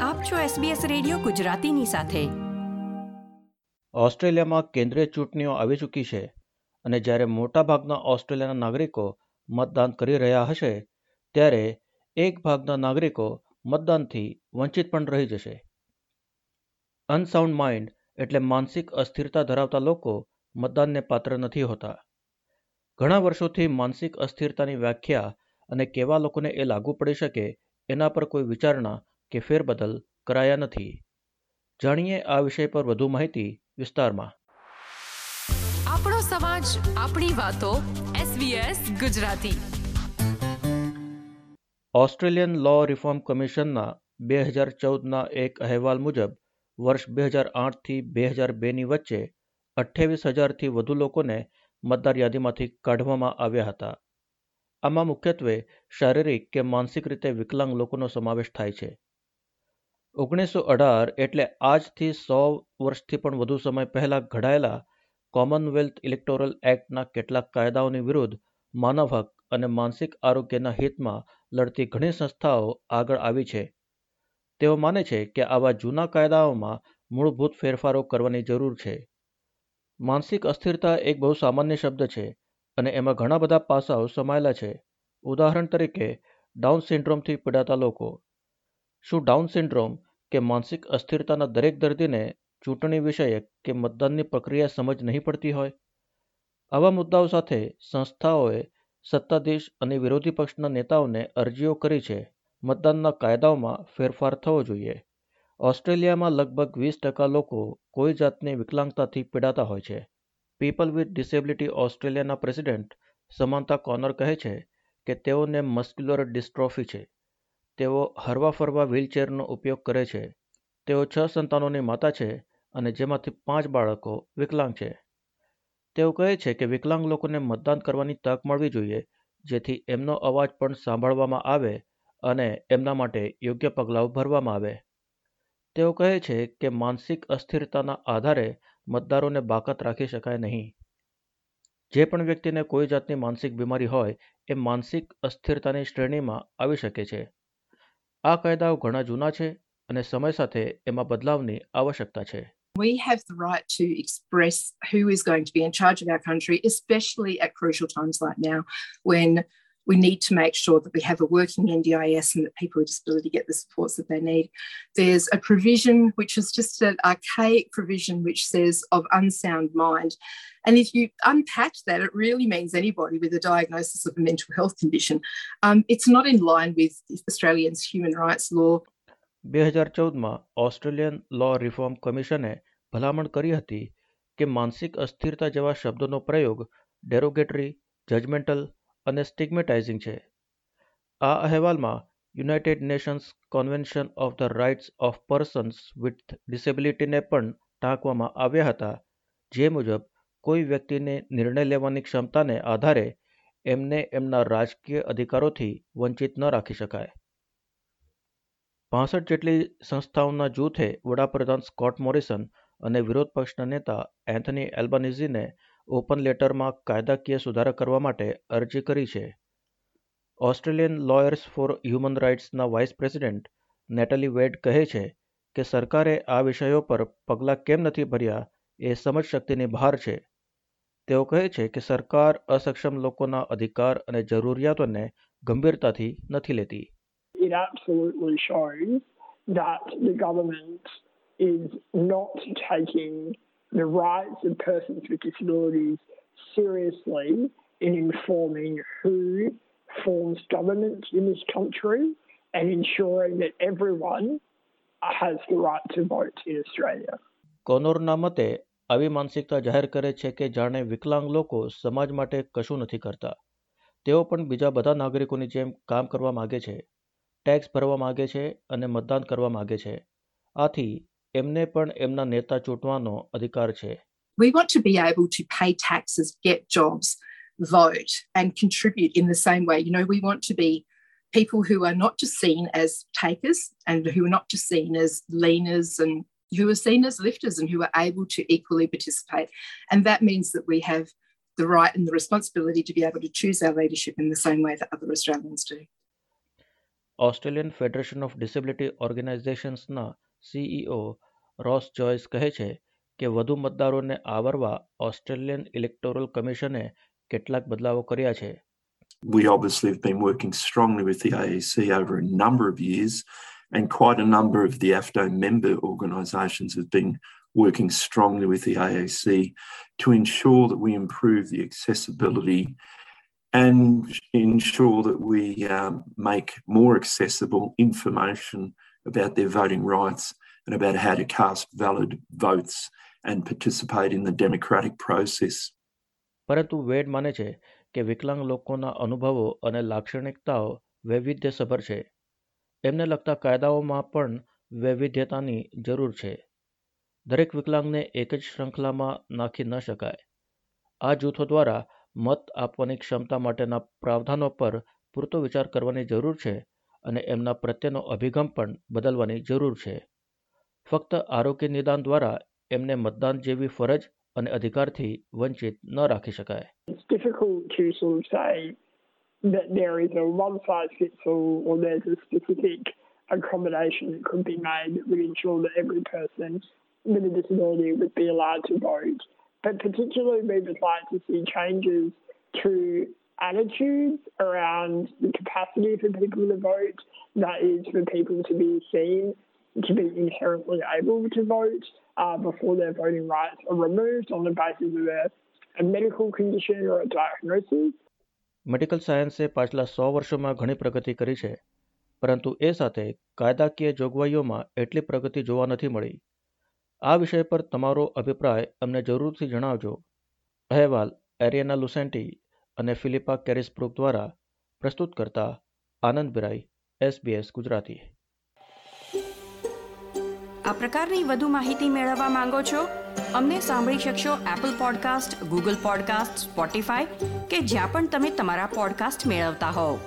આપ છો SBS radio ગુજરાતીની સાથે. ઓસ્ટ્રેલિયામાં કેન્દ્રીય ચૂંટણીઓ આવી ચૂકી છે અને જ્યારે મોટાભાગના ઓસ્ટ્રેલિયાના નાગરિકો મતદાન કરી રહ્યા હશે, ત્યારે એક ભાગના નાગરિકો મતદાનથી વંચિત પણ રહી જશે. અનસાઉન્ડ માઇન્ડ એટલે માનસિક અસ્થિરતા ધરાવતા લોકો મતદાનને પાત્ર નથી હોતા. ઘણા વર્ષોથી માનસિક અસ્થિરતાની વ્યાખ્યા અને કેવા લોકોને એ લાગુ પડી શકે એના પર કોઈ વિચારણા કે ફેરબદલ કરાયા નથી. જાણીએ આ વિષય પર વધુ માહિતી વિસ્તારમાં. આપણો સમાજ આપણી વાતો SBS ગુજરાતી. ઓસ્ટ્રેલિયન લો રિફોર્મ કમિશનના બે હજાર ચૌદના એક અહેવાલ મુજબ વર્ષ બે હજાર આઠથી બે હજાર બેની વચ્ચે અઠ્યાવીસ હજારથી વધુ લોકોને મતદાર યાદીમાંથી કાઢવામાં આવ્યા હતા. આમાં મુખ્યત્વે શારીરિક કે માનસિક રીતે વિકલાંગ લોકોનો સમાવેશ થાય છે. ઓગણીસો અઢાર એટલે આજથી સો વર્ષથી પણ વધુ સમય પહેલાં ઘડાયેલા કોમનવેલ્થ ઇલેક્ટોરલ એક્ટના કેટલાક કાયદાઓની વિરુદ્ધ માનવ હક અને માનસિક આરોગ્યના હિતમાં લડતી ઘણી સંસ્થાઓ આગળ આવી છે. તેઓ માને છે કે આવા જૂના કાયદાઓમાં મૂળભૂત ફેરફારો કરવાની જરૂર છે. માનસિક અસ્થિરતા એક બહુ સામાન્ય શબ્દ છે અને એમાં ઘણા બધા પાસાઓ સમાયેલા છે. ઉદાહરણ તરીકે, ડાઉન સિન્ડ્રોમથી પીડાતા લોકો શું ડાઉન સિન્ડ્રોમ કે માનસિક અસ્થિરતાના દરેક દર્દીને ચૂંટણી વિષયક કે મતદાનની પ્રક્રિયા સમજ નહીં પડતી હોય? આવા મુદ્દાઓ સાથે સંસ્થાઓએ સત્તાધીશ અને વિરોધી પક્ષના નેતાઓને અરજીઓ કરી છે. મતદાનના કાયદાઓમાં ફેરફાર થવો જોઈએ. ઓસ્ટ્રેલિયામાં લગભગ વીસ ટકા લોકો કોઈ જાતની વિકલાંગતાથી પીડાતા હોય છે. પીપલ વિથ ડિસેબિલિટી ઓસ્ટ્રેલિયાના પ્રેસિડેન્ટ સમાનતા કોનર કહે છે કે તેઓને મસ્ક્યુલર ડિસ્ટ્રોફી છે. તેઓ હરવા ફરવા વ્હીલચેરનો ઉપયોગ કરે છે. તેઓ છ સંતાનોની માતા છે અને જેમાંથી પાંચ બાળકો વિકલાંગ છે. તેઓ કહે છે કે વિકલાંગ લોકોને મતદાન કરવાની તક મળવી જોઈએ, જેથી એમનો અવાજ પણ સાંભળવામાં આવે અને એમના માટે યોગ્ય પગલાઓ ભરવામાં આવે. તેઓ કહે છે કે માનસિક અસ્થિરતાના આધારે મતદારોને બાકાત રાખી શકાય નહીં. જે પણ વ્યક્તિને કોઈ જાતની માનસિક બીમારી હોય, એ માનસિક અસ્થિરતાની શ્રેણીમાં આવી શકે છે. આ કાયદાઓ ઘણા જૂના છે અને સમય સાથે એમાં બદલાવની આવશ્યકતા છે We have the right to express who is going to be in charge of our country, especially at crucial times like now when we need to make sure that we have a working NDIS and that people with disability get the supports that they need. There's a provision which is just an archaic provision which says of unsound mind. And if you unpack that, it really means anybody with a diagnosis of a mental health condition. Um, it's not in line with Australians' human rights law. બે હજાર ચૌદમાં Australian law reform કમિશને ભલામણ કરી હતી કે માનસિક અસ્થિરતા જેવા શબ્દોનો પ્રયોગ ડેરોગેટરી જજમેન્ટલ અને સ્ટિગ્મેટાઇઝિંગ છે. આ અહેવાલમાં United Nations Convention of the Rights of Persons with ડિસેબિલિટીને પણ ટાંકવામાં આવ્યા હતા, જે મુજબ કોઈ વ્યક્તિને નિર્ણય લેવાની ક્ષમતાને આધારે એમને એમના રાજકીય અધિકારોથી વંચિત ન રાખી શકાય. પાસઠ જેટલી સંસ્થાઓના જૂથે વડાપ્રધાન સ્કોટ મોરિસન અને વિરોધ પક્ષના નેતા એન્થની એલ્બાનિઝીને ઓપન લેટરમાં કાયદાકીય સુધારા કરવા માટે અરજી કરી છે. ઓસ્ટ્રેલિયન લોયર્સ ફોર હ્યુમન રાઇટ્સના વાઇસ પ્રેસિડેન્ટ નેટલી વેડ કહે છે કે સરકારે આ વિષયો પર પગલાં કેમ નથી ભર્યા એ સમજ શક્તિની બહાર છે. તેઓ કહે છે કે સરકાર અસક્ષમ લોકોના અધિકાર અને જરૂરિયાતોને ગંભીરતાથી નથી લેતી. It absolutely shows that the government is not taking the rights of persons with disabilities seriously in informing who forms government in this country and ensuring that everyone has the right to vote in Australia. કોનોરના મતે આવી માનસિકતા જાહેર કરે છે કે જાણે વિકલાંગ લોકો સમાજ માટે કશું નથી કરતા તેઓ પણ બીજા બધા નાગરિકોની જેમ કામ કરવા માગે છે ટેક્સ ભરવા માગે છે અને મતદાન કરવા માગે છે આથી એમને પણ એમના નેતા ચૂંટવાનો અધિકાર છે We want to be able to pay taxes, get jobs, vote and contribute in the same way. You know, we want to be people who are not just seen as takers and who are not just seen as leaners and who are seen as lifters and who are able to equally participate. And that means that we have the right and the responsibility to be able to choose our leadership in the same way that other Australians do. Australian federation of disability ઓર્ગેનાઇઝેશન્સના CEO Ross Joyce કહે છે કે વધુ મતદારોને આવરવા Australian electoral કમિશને કેટલાક બદલાવો કર્યા છે We obviously have been working strongly with the AEC over a number of years, and quite a number of the AFDO member organisations have been working strongly with the AAC to ensure that we improve the accessibility and ensure that we um, make more accessible information about their voting rights and about how to cast valid votes and participate in the democratic process. પરંતુ વેડ માને છે કે વિકલાંગ લોકોના અનુભવો અને લાક્ષણિકતાઓ વૈવિધ્યસભર છે. એમને લગતા કાયદાઓમાં પણ વૈવિધ્યતાની જરૂર છે. દરેક વિકલાંગને એક જ શૃંખલામાં નાખી ન શકાય. આ જૂથો દ્વારા મત આપવાની ક્ષમતા માટેના પ્રાવધાનો પર પૂરતો વિચાર કરવાની જરૂર છે અને એમના પ્રત્યેનો અભિગમ પણ બદલવાની જરૂર છે ફક્ત આરોગ્ય નિદાન દ્વારા એમને મતદાન જેવી ફરજ અને અધિકારથી વંચિત ન રાખી શકાય It's difficult to sort of say that there is a one size fits all or there's a specific accommodation that could be made that would ensure that every person with a disability would be allowed to vote. But particularly, we would like to see changes to attitudes around the capacity for people to vote, that is, for people to be seen to be inherently able to vote uh, before their voting rights are removed on the basis of a, a medical condition or a diagnosis. Medical સાયન્સે પાછલા સો વર્ષોમાં ઘણી પ્રગતિ કરી છે પરંતુ એ સાથે કાયદાકીય જોગવાઈઓમાં એટલી પ્રગતિ જોવા નથી મળી આ વિષય પર તમારો અભિપ્રાય અમને જરૂરથી જણાવજો અહેવાલ એરિયાના લુસેન્ટી અને ફિલિપા કેરિસબ્રુક દ્વારા પ્રસ્તુત કરતા આનંદ બિરાઈ એસબીએસ ગુજરાતી. આ પ્રકારની વધુ માહિતી મેળવવા માંગો છો? અમને સાંભળી શકશો Apple Podcast Google Podcast Spotify કે જ્યાં પણ તમે તમારા પોડકાસ્ટ મેળવતા હોવ.